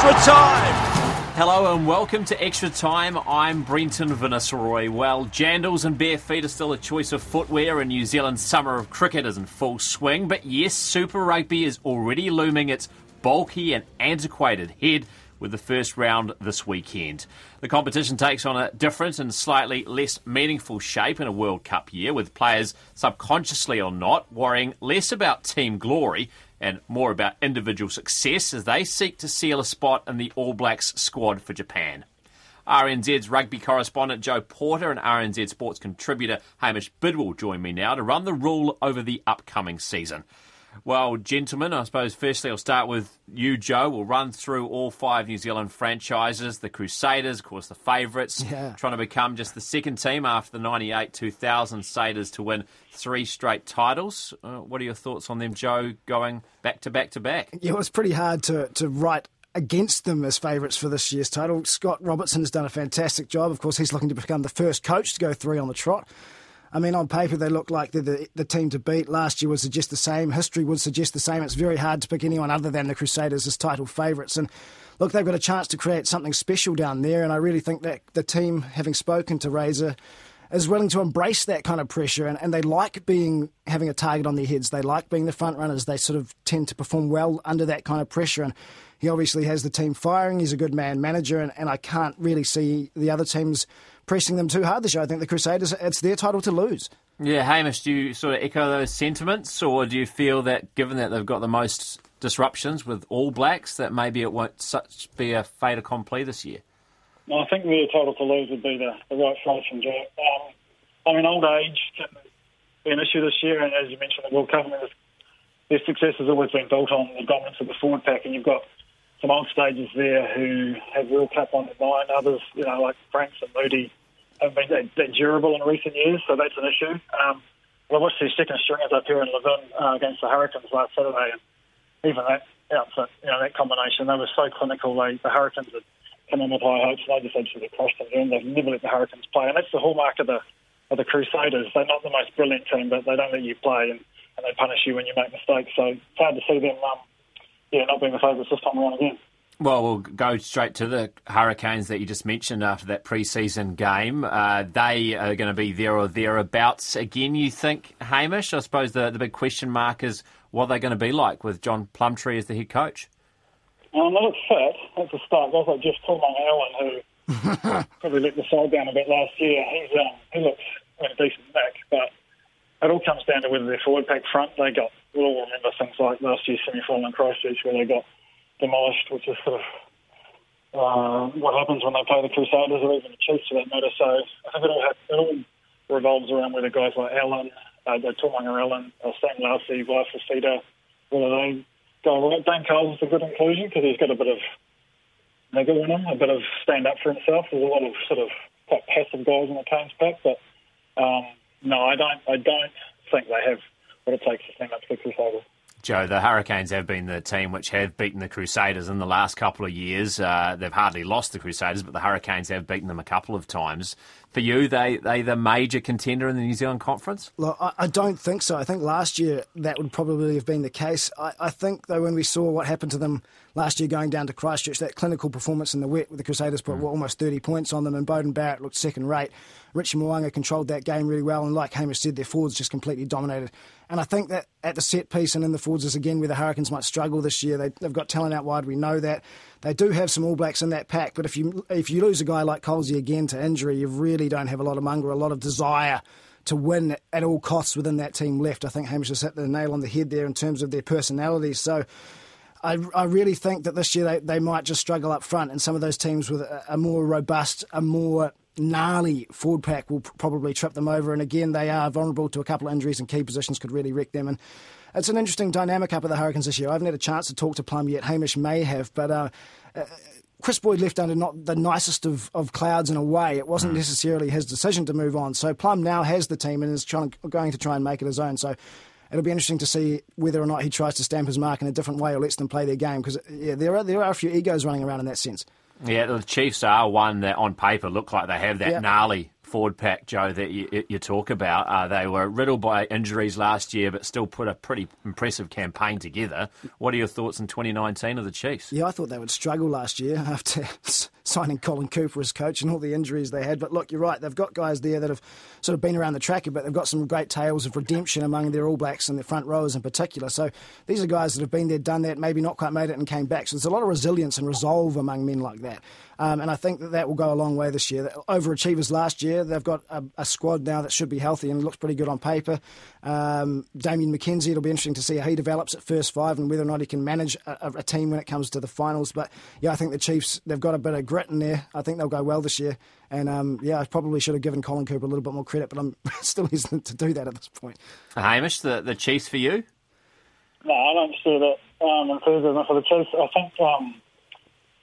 Extra time. Hello and welcome to Extra Time. I'm Brenton Vannisselroy. Well, jandals and bare feet are still a choice of footwear, and New Zealand's summer of cricket is in full swing. But yes, Super Rugby is already looming its bulky and antiquated head with the first round this weekend. The competition takes on a different and slightly less meaningful shape in a World Cup year, with players, subconsciously or not, worrying less about team glory and more about individual success as they seek to seal a spot in the All Blacks squad for Japan. RNZ's rugby correspondent Joe Porter and RNZ Sports contributor Hamish Bidwell join me now to run the rule over the upcoming season. Well, gentlemen, I suppose firstly I'll start with you, Joe. We'll run through all five New Zealand franchises the Crusaders, of course, the favourites, Yeah. trying to become just the second team after the 98 2000 Saders to win three straight titles. Uh, what are your thoughts on them, Joe, going back to back to back? Yeah, it was pretty hard to, to write against them as favourites for this year's title. Scott Robertson has done a fantastic job. Of course, he's looking to become the first coach to go three on the trot. I mean, on paper, they look like they're the, the team to beat. Last year would suggest the same. History would suggest the same. It's very hard to pick anyone other than the Crusaders as title favourites. And look, they've got a chance to create something special down there. And I really think that the team, having spoken to Razor, is willing to embrace that kind of pressure and, and they like being having a target on their heads. They like being the front runners. They sort of tend to perform well under that kind of pressure and he obviously has the team firing. He's a good man manager and, and I can't really see the other teams pressing them too hard this year. I think the Crusaders it's their title to lose. Yeah, Hamish, do you sort of echo those sentiments, or do you feel that given that they've got the most disruptions with All Blacks, that maybe it won't such be a fait accompli this year? No, I think the title to lose would be the, the right phrase from Jack. Um, I mean, old age can be an issue this year, and as you mentioned, the World Cup, I mean, their success has always been built on the dominance of the forward pack, and you've got some old stages there who have World Cup on their mind. Others, you know, like Franks and Moody, have been that, that durable in recent years, so that's an issue. Um, well, I watched these second stringers up here in Levin uh, against the Hurricanes last Saturday, and even that outfit, you know, that combination, they were so clinical. They, the Hurricanes had come in with high hopes, and they just absolutely crushed them. And they've never let the Hurricanes play, and that's the hallmark of the of the Crusaders. They're not the most brilliant team, but they don't let you play, and, and they punish you when you make mistakes. So it's hard to see them, um, yeah, not being the favourites this time around again. Well, we'll go straight to the Hurricanes that you just mentioned after that pre-season game. Uh, they are going to be there or thereabouts again. You think, Hamish? I suppose the the big question mark is what they're going to be like with John Plumtree as the head coach. Um, they look fit. That's a start. Guys like Jeff Toomaga-Allen, who probably let the side down a bit last year. He's um, he looks in a decent nick, but it all comes down to whether their forward pack front. They got. We'll all remember things like last year's semi-final in Christchurch where they got demolished, which is sort of uh, what happens when they play the Crusaders or even the Chiefs for that matter. So I think it all, ha- it all revolves around whether guys like Allen, uh, the Toomaga-Allen, or Sam Lousi, Vaea Fifita, whether they go right. Coles is a good inclusion because he's got a bit of nigger in him, a bit of stand up for himself. There's a lot of sort of quite passive guys in the Canes pack, but um, no, I don't. I don't think they have what it takes to stand up to the Crusaders. Joe, the Hurricanes have been the team which have beaten the Crusaders in the last couple of years. Uh, they've hardly lost the Crusaders, but the Hurricanes have beaten them a couple of times. For you, they they the major contender in the New Zealand Conference. Look, I, I don't think so. I think last year that would probably have been the case. I, I think, though, when we saw what happened to them last year going down to Christchurch, that clinical performance in the wet with the Crusaders put what, almost 30 points on them, and Beauden Barrett looked second rate. Richie Mo'unga controlled that game really well, and like Hamish said, their forwards just completely dominated. And I think that at the set piece and in the forwards is again where the Hurricanes might struggle this year. They, they've got talent out wide, we know that. They do have some All Blacks in that pack, but if you if you lose a guy like Colsey again to injury, you really don't have a lot of munger, a lot of desire to win at all costs within that team left. I think Hamish has hit the nail on the head there in terms of their personalities. So I, I really think that this year they, they might just struggle up front, and some of those teams with a, a more robust, a more gnarly forward pack will probably trip them over. And again, they are vulnerable to a couple of injuries and key positions could really wreck them. And it's an interesting dynamic up at the Hurricanes this year. I haven't had a chance to talk to Plum yet. Hamish may have, but. Uh, uh, Chris Boyd left under not the nicest of, of clouds in a way. It wasn't mm. necessarily his decision to move on. So Plum now has the team and is trying, going to try and make it his own. So it'll be interesting to see whether or not he tries to stamp his mark in a different way or lets them play their game because yeah, there are there are a few egos running around in that sense. Yeah, the Chiefs are one that on paper look like they have that yep. gnarly forward pack, Joe, that you, you talk about. Uh, they were riddled by injuries last year, but still put a pretty impressive campaign together. What are your thoughts in 2019 of the Chiefs? Yeah, I thought they would struggle last year after signing Colin Cooper as coach and all the injuries they had. But look, you're right. They've got guys there that have sort of been around the track a bit. They've got some great tales of redemption among their All Blacks and their front rowers in particular. So these are guys that have been there, done that, maybe not quite made it and came back. So there's a lot of resilience and resolve among men like that. Um, and I think that that will go a long way this year. Overachievers last year, they've got a, a squad now that should be healthy and looks pretty good on paper. Um, Damian McKenzie, it'll be interesting to see how he develops at first five and whether or not he can manage a, a, team when it comes to the finals. But yeah, I think the Chiefs, they've got a bit of grit in there. I think they'll go well this year. And um, yeah, I probably should have given Colin Cooper a little bit more credit, but I'm still hesitant to do that at this point. Hamish, the, the Chiefs for you? No, I don't see that um, enthusiasm for the Chiefs. I think um,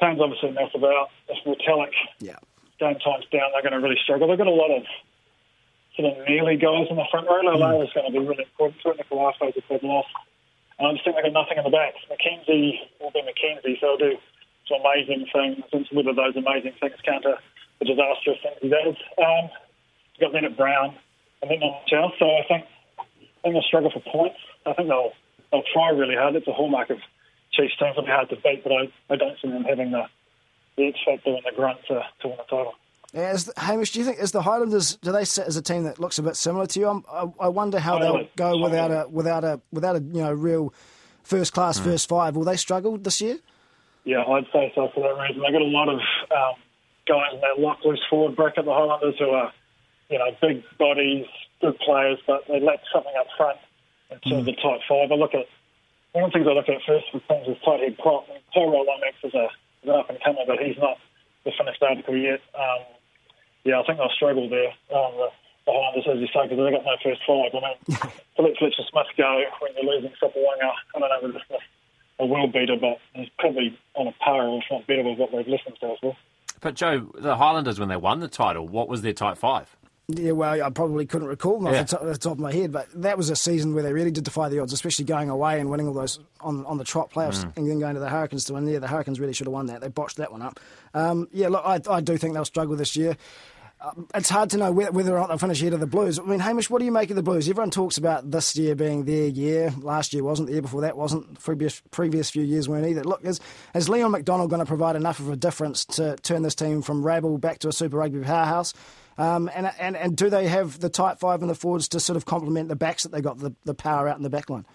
Tane's obviously mess about. If Retallick yeah. game time's down, they're going to really struggle. They've got a lot of sort of nearly guys in the front row. Laulala mm. is going to be really important to it. Nikolai is a big loss. And I just think they've got nothing in the back. McKenzie will be McKenzie, so he'll do some amazing things. and whether those amazing things counter the disastrous things he does. Um, you've got Lienert-Brown and then not much else. So I think, I think they'll struggle for points. I think they'll they'll try really hard. It's a hallmark of Chiefs teams It'll be hard to beat, but I, I don't see them having the, the X factor and the grunt to, to win the title. Yeah, is, Hamish, do you think is the Highlanders do they sit as a team that looks a bit similar to you? I'm, i I, wonder how they'll go without a without a without a you know real first class mm. first five. Will they struggle this year? Yeah, I'd say so for that reason. They've got a lot of um, guys in that lock loose forward bracket, the Highlanders, who are you know big bodies, good players, but they lack something up front in terms mm. of the tight five. I look at one of the things I look at first with things is tight head prop. Tyrell Lomax is, a, is an up and comer, but he's not the finished article yet. Um, yeah, I think they'll struggle there. Um, the, the Highlanders, as you say, because they've got no first five. I mean, let Fletcher Smith go when you're losing Sopoaga, I don't know whether this is a world beater, but he's probably on a par, if not better, with what they've listened to as well. But Joe, the Highlanders, when they won the title, what was their tight five? Yeah, well, I probably couldn't recall them yeah. off, the top, off, the top, of my head, but that was a season where they really did defy the odds, especially going away and winning all those on, on the trot playoffs mm. and then going to the Hurricanes to win. Yeah, the Hurricanes really should have won that. They botched that one up. Um, yeah, look, I, I, do think they'll struggle this year. Um, it's hard to know whether, or not they'll finish ahead of the Blues. I mean, Hamish, what do you make of the Blues? Everyone talks about this year being their year. Last year wasn't. The year before that wasn't. Previous previous few years weren't either. Look, is, is Leon MacDonald going to provide enough of a difference to turn this team from rabble back to a Super Rugby powerhouse? Um, and, and and do they have the tight five and the forwards to sort of complement the backs that they got the, the power out in the back line?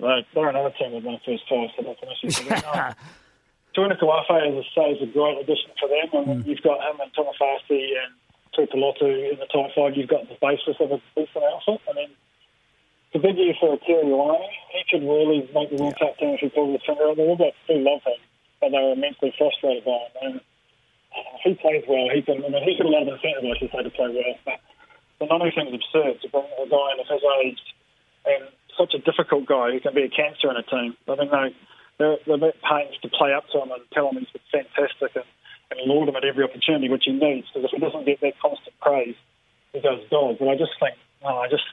Right, they're another team with no first five, so that's an issue for them. Tuina as I say, is a great addition for them. And mm. you've got him and Tu'ungafasi and Tuipulotu in the tight five. You've got the basis of a decent outfit. I mean, a big year for Akira. He could really make the World Cup team if he pulled his finger on the but do love him. But they were immensely frustrated by him. And uh, he plays well. He can, I mean, he's got a lot of incentive, I should say, to play well. But the Nonu thing's absurd to bring a guy in of his age and such a difficult guy who can be a cancer in a team. I think they, they're, they're a bit pains to play up to him and tell him he's fantastic and, and laud him at every opportunity, which he needs, because if he doesn't get that constant praise, he goes dog. But I just think, no, I just,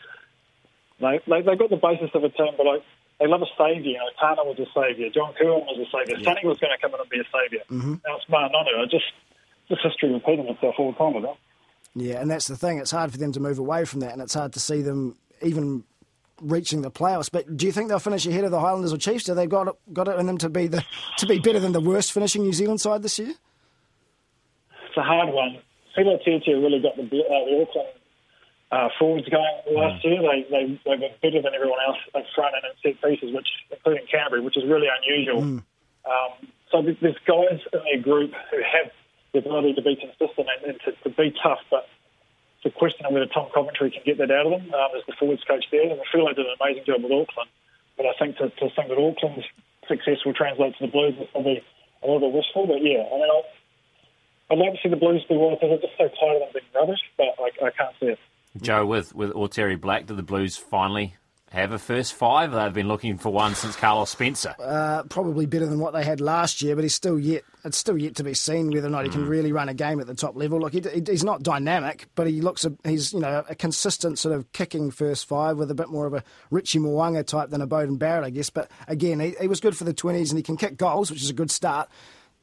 they, they, they've got the basis of a team, but I, they love a saviour. You know, Tana was a saviour. John Kirwan was a saviour. Yeah. Sonny was going to come in and be a saviour. Mm-hmm. Now it's Ma'a I just this history repeating itself all the time with that. Yeah, and that's the thing. It's hard for them to move away from that, and it's hard to see them even reaching the playoffs. But do you think they'll finish ahead of the Highlanders or Chiefs? Do they got it, got it in them to be the to be better than the worst finishing New Zealand side this year? A hard one. Fila Tiatia really got the, uh, the Auckland uh, forwards going last mm. year. They, they they were better than everyone else up front and in set pieces, which including Canterbury, which is really unusual. Mm. Um, so there's guys in their group who have the ability to be consistent and, and to, to, be tough. But it's a question of whether Tom Coventry can get that out of them um, as the forwards coach there. And I feel like did an amazing job with Auckland. But I think to, to think that Auckland's success will translate to the Blues is probably a little bit wishful. But yeah, I mean, I'll, I'd like to see the Blues do well because I'm just so tired of them being rubbish, but I, I can't see it. Joe, with with Otere Black, did the Blues finally have a first five? They've been looking for one since Carlos Spencer. Uh, probably better than what they had last year, but he's still yet. It's still yet to be seen whether or not he can really run a game at the top level. Look, he, he's not dynamic, but he looks. A, he's you know a consistent sort of kicking first five with a bit more of a Richie Mo'unga type than a Beauden Barrett, I guess. But again, he, he was good for the twenties and he can kick goals, which is a good start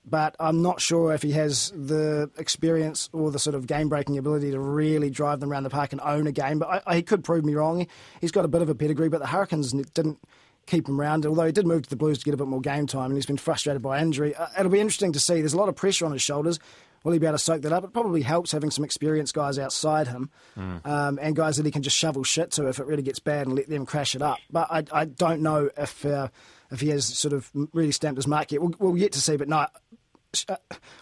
but I'm not sure if he has the experience or the sort of game breaking ability to really drive them around the park and own a game. But I, I, he could prove me wrong. He's got a bit of a pedigree, but the Hurricanes didn't keep him around, although he did move to the Blues to get a bit more game time and he's been frustrated by injury. Uh, it'll be interesting to see. There's a lot of pressure on his shoulders. Will he be able to soak that up? It probably helps having some experienced guys outside him mm. um, and guys that he can just shovel shit to if it really gets bad and let them crash it up. But I, I don't know if. Uh, if he has sort of really stamped his mark yet, we'll, we'll yet to see. But no, uh,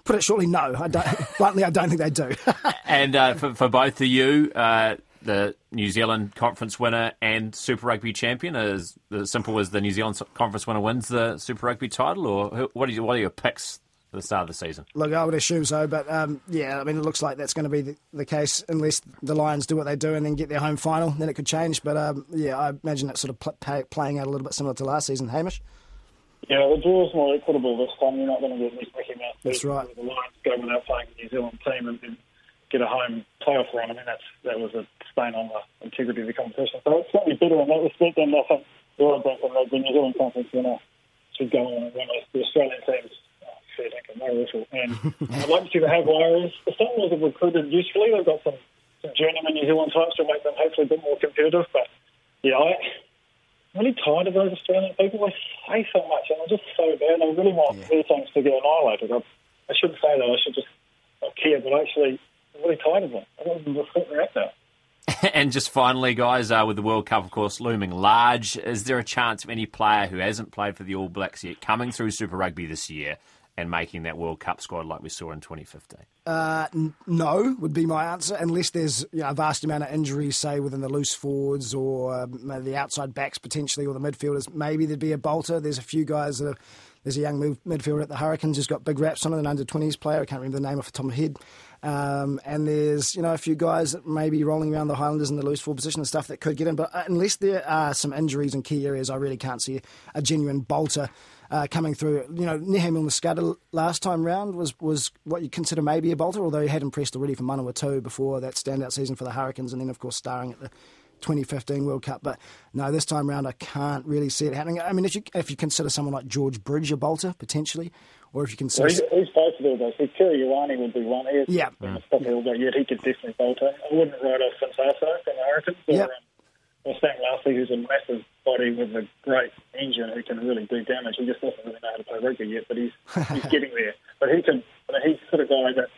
put it shortly, no. I don't, bluntly, I don't think they do. and uh, for, for, both of you, uh, the New Zealand Conference winner and Super Rugby champion, is as simple as the New Zealand Conference winner wins the Super Rugby title, or what are, you, what are your picks for the start of the season? Look, I would assume so, but um, yeah, I mean, it looks like that's going to be the, the, case unless the Lions do what they do and then get their home final. Then it could change, but um, yeah, I imagine it's sort of pl- playing out a little bit similar to last season. Hamish. Yeah, the draw's more equitable this time. You're not going to get this Mickey Mouse. That's right. The Lions go without playing the New Zealand team and then get a home playoff run. I mean, that's that was a stain on the integrity of the competition. So it's slightly better in that respect. And I think the other thing from the New Zealand conference, you know, should go on and win the Australian teams. Fair dinkum, they're awful. And I'd like to see the Jaguares. The Sunwolves have recruited usefully. They've got some, some journeyman New Zealand types to make them hopefully a bit more competitive. But yeah, I really tired of those Australian people. They say so much and they're just so bad. I really want yeah. these things to get annihilated. I, I shouldn't say that. I should just not care, but actually, I'm really tired of them. I to sort their act out. and just finally, guys, uh, with the World Cup, of course, looming large, is there a chance of any player who hasn't played for the All Blacks yet coming through Super Rugby this year and making that World Cup squad like we saw in 2015? Uh, n- no, would be my answer, unless there's you know, a vast amount of injuries, say within the loose forwards or um, the outside backs potentially, or the midfielders. Maybe there'd be a bolter. There's a few guys that are, There's a young midfielder at the Hurricanes who's got big raps on it, an under 20s player. I can't remember the name off the top of my head. Um, and there's you know a few guys that may be rolling around the Highlanders in the loose forward position and stuff that could get in. But uh, unless there are some injuries in key areas, I really can't see a genuine bolter uh, coming through. You know, Nehe Milner-Skudder last time round was, was what you consider maybe a bolter, although he had impressed already for Manawatu before that standout season for the Hurricanes, and then of course starring at the 2015 World Cup. But no, this time round I can't really see it happening. I mean, if you if you consider someone like George Bridge a bolter potentially, or if you consider well, he's, he's both of those. So Terry Ioane would be one. He yeah, been a but yet he could definitely bolter. I wouldn't write off Vince Aso from the Hurricanes. Or, um, or Sam Lousi, who's a massive body with a great engine who can really do damage. He just doesn't really know how to play rugby yet, but he's he's getting there. But he can. I mean, he's the sort of guy that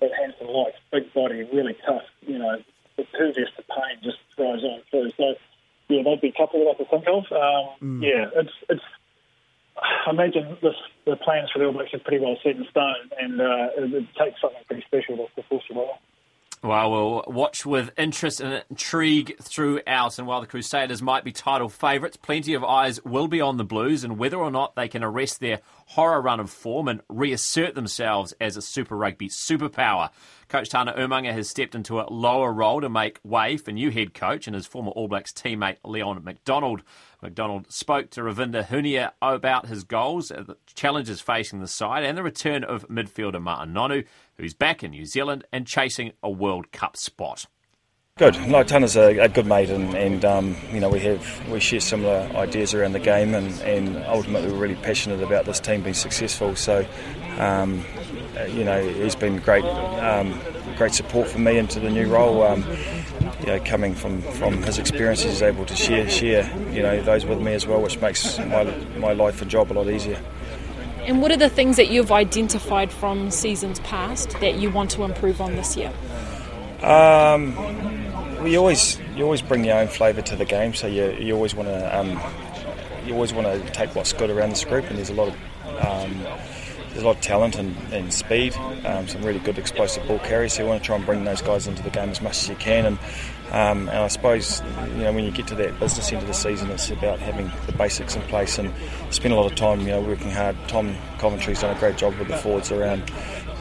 that Hansen likes. Big body, really tough. You know, impervious to pain, just throws on through. So yeah, they'd be a couple that I could think of. Um, mm. Yeah, it's it's. I imagine this, the plans for the All Blacks are pretty well set in stone, and uh, it, it takes something pretty special to, force them on. Well, we'll watch with interest and intrigue throughout. And while the Crusaders might be title favourites, plenty of eyes will be on the Blues and whether or not they can arrest their horror run of form and reassert themselves as a Super Rugby superpower. Coach Tana Umaga has stepped into a lower role to make way for new head coach and his former All Blacks teammate Leon McDonald. McDonald spoke to Ravindra Hunia about his goals, the challenges facing the side, and the return of midfielder Ma'a Nonu, who's back in New Zealand and chasing a World Cup spot. Good. No, Tana's a, a good mate, and, and um, you know we have we share similar ideas around the game, and, and ultimately we're really passionate about this team being successful. So, um, you know, he's been great, um, great support for me into the new role. Um, you know, coming from, from his experiences, he's able to share share you know those with me as well, which makes my my life and job a lot easier. And what are the things that you've identified from seasons past that you want to improve on this year? Um, well, you always you always bring your own flavour to the game, so you, you always want to um, you always want to take what's good around this group, and there's a lot of um, there's a lot of talent and, and speed, um, some really good explosive ball carriers. So you want to try and bring those guys into the game as much as you can. And, um, and I suppose you know when you get to that business end of the season, it's about having the basics in place and spend a lot of time you know working hard. Tom Coventry's done a great job with the forwards around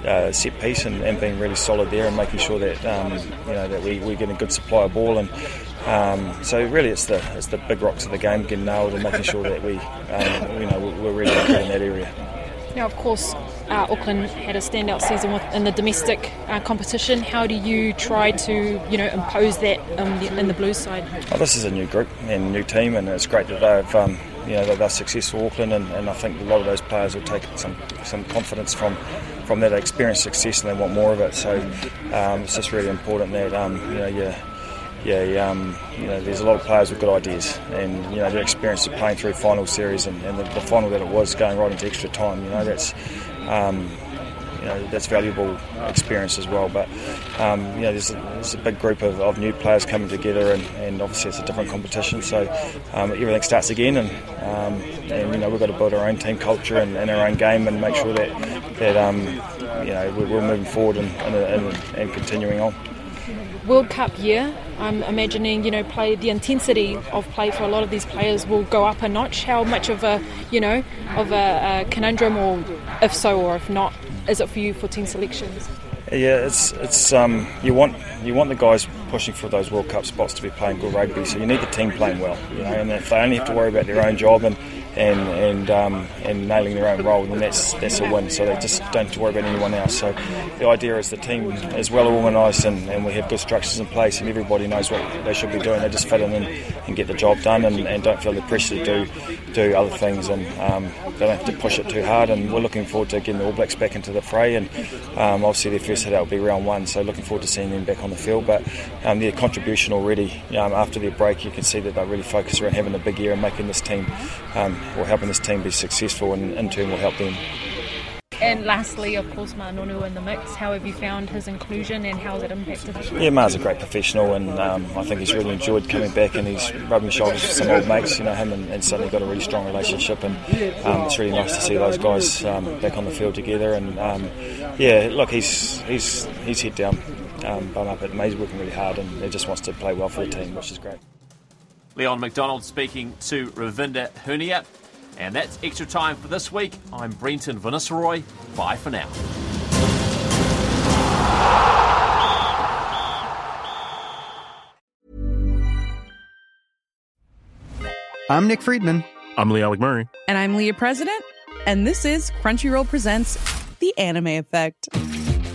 uh, set piece and, and, being really solid there and making sure that um, you know that we, we get a good supply of ball and um, so really it's the it's the big rocks of the game getting nailed and making sure that we um, you know we're really good in that area. Now, of course, uh, Auckland had a standout season in the domestic uh, competition. How do you try to, you know, impose that in the Blues side? Oh, this is a new group and new team, and it's great that they've, um, you know, they're successful Auckland, and, and, I think a lot of those players will take some some confidence from from that experienced success, and they want more of it. So um, it's just really important that um, you know you yeah, um, you know, there's a lot of players with good ideas, and you know, the experience of playing through final series and, and the, the, final that it was, going right into extra time. You know, that's um, you know that's valuable experience as well. But um, you know, there's a, there's a big group of, of, new players coming together, and, and, obviously it's a different competition. So um, everything starts again, and um, and you know we've got to build our own team culture and, and our own game, and make sure that that um, you know we're, we're moving forward and, and, and continuing on. World Cup year, I'm imagining you know play the intensity of play for a lot of these players will go up a notch. How much of a you know of a, a conundrum, or if so, or if not, is it for you for team selections? Yeah, it's it's um, you want you want the guys pushing for those World Cup spots to be playing good rugby. So you need the team playing well, you know. And if they only have to worry about their own job and and and um, and nailing their own role, then that's that's a win. So they just don't have to worry about anyone else. So the idea is the team is well organised and, and we have good structures in place, and everybody knows what they should be doing. They just fit in and, and get the job done, and, and, don't feel the pressure to do do other things, and um, they don't have to push it too hard. And we're looking forward to getting the All Blacks back into the fray, and um, obviously their first hit out will be round one. So looking forward to seeing them back on the field. But um, their contribution already um, after their break, you can see that they're really focused around having a big year and making this team um, or helping this team be successful, and in turn will help them. And lastly, of course, Ma'a Nonu in the mix. How have you found his inclusion and how has it impacted him? Yeah, Mar's a great professional, and um, I think he's really enjoyed coming back and he's rubbing shoulders with some old mates. You know, him and, and Sonny got a really strong relationship, and um, it's really nice to see those guys um, back on the field together. And um, yeah, look, he's he's he's head down, um, bum up at him. He's working really hard, and he just wants to play well for the team, which is great. Leon McDonald speaking to Ravinda Hunia. And that's extra time for this week. I'm Brenton Vannisselroy. Bye for now. I'm Nick Friedman. I'm Lee Alec Murray. And I'm Leah President. And this is Crunchyroll Presents The Anime Effect.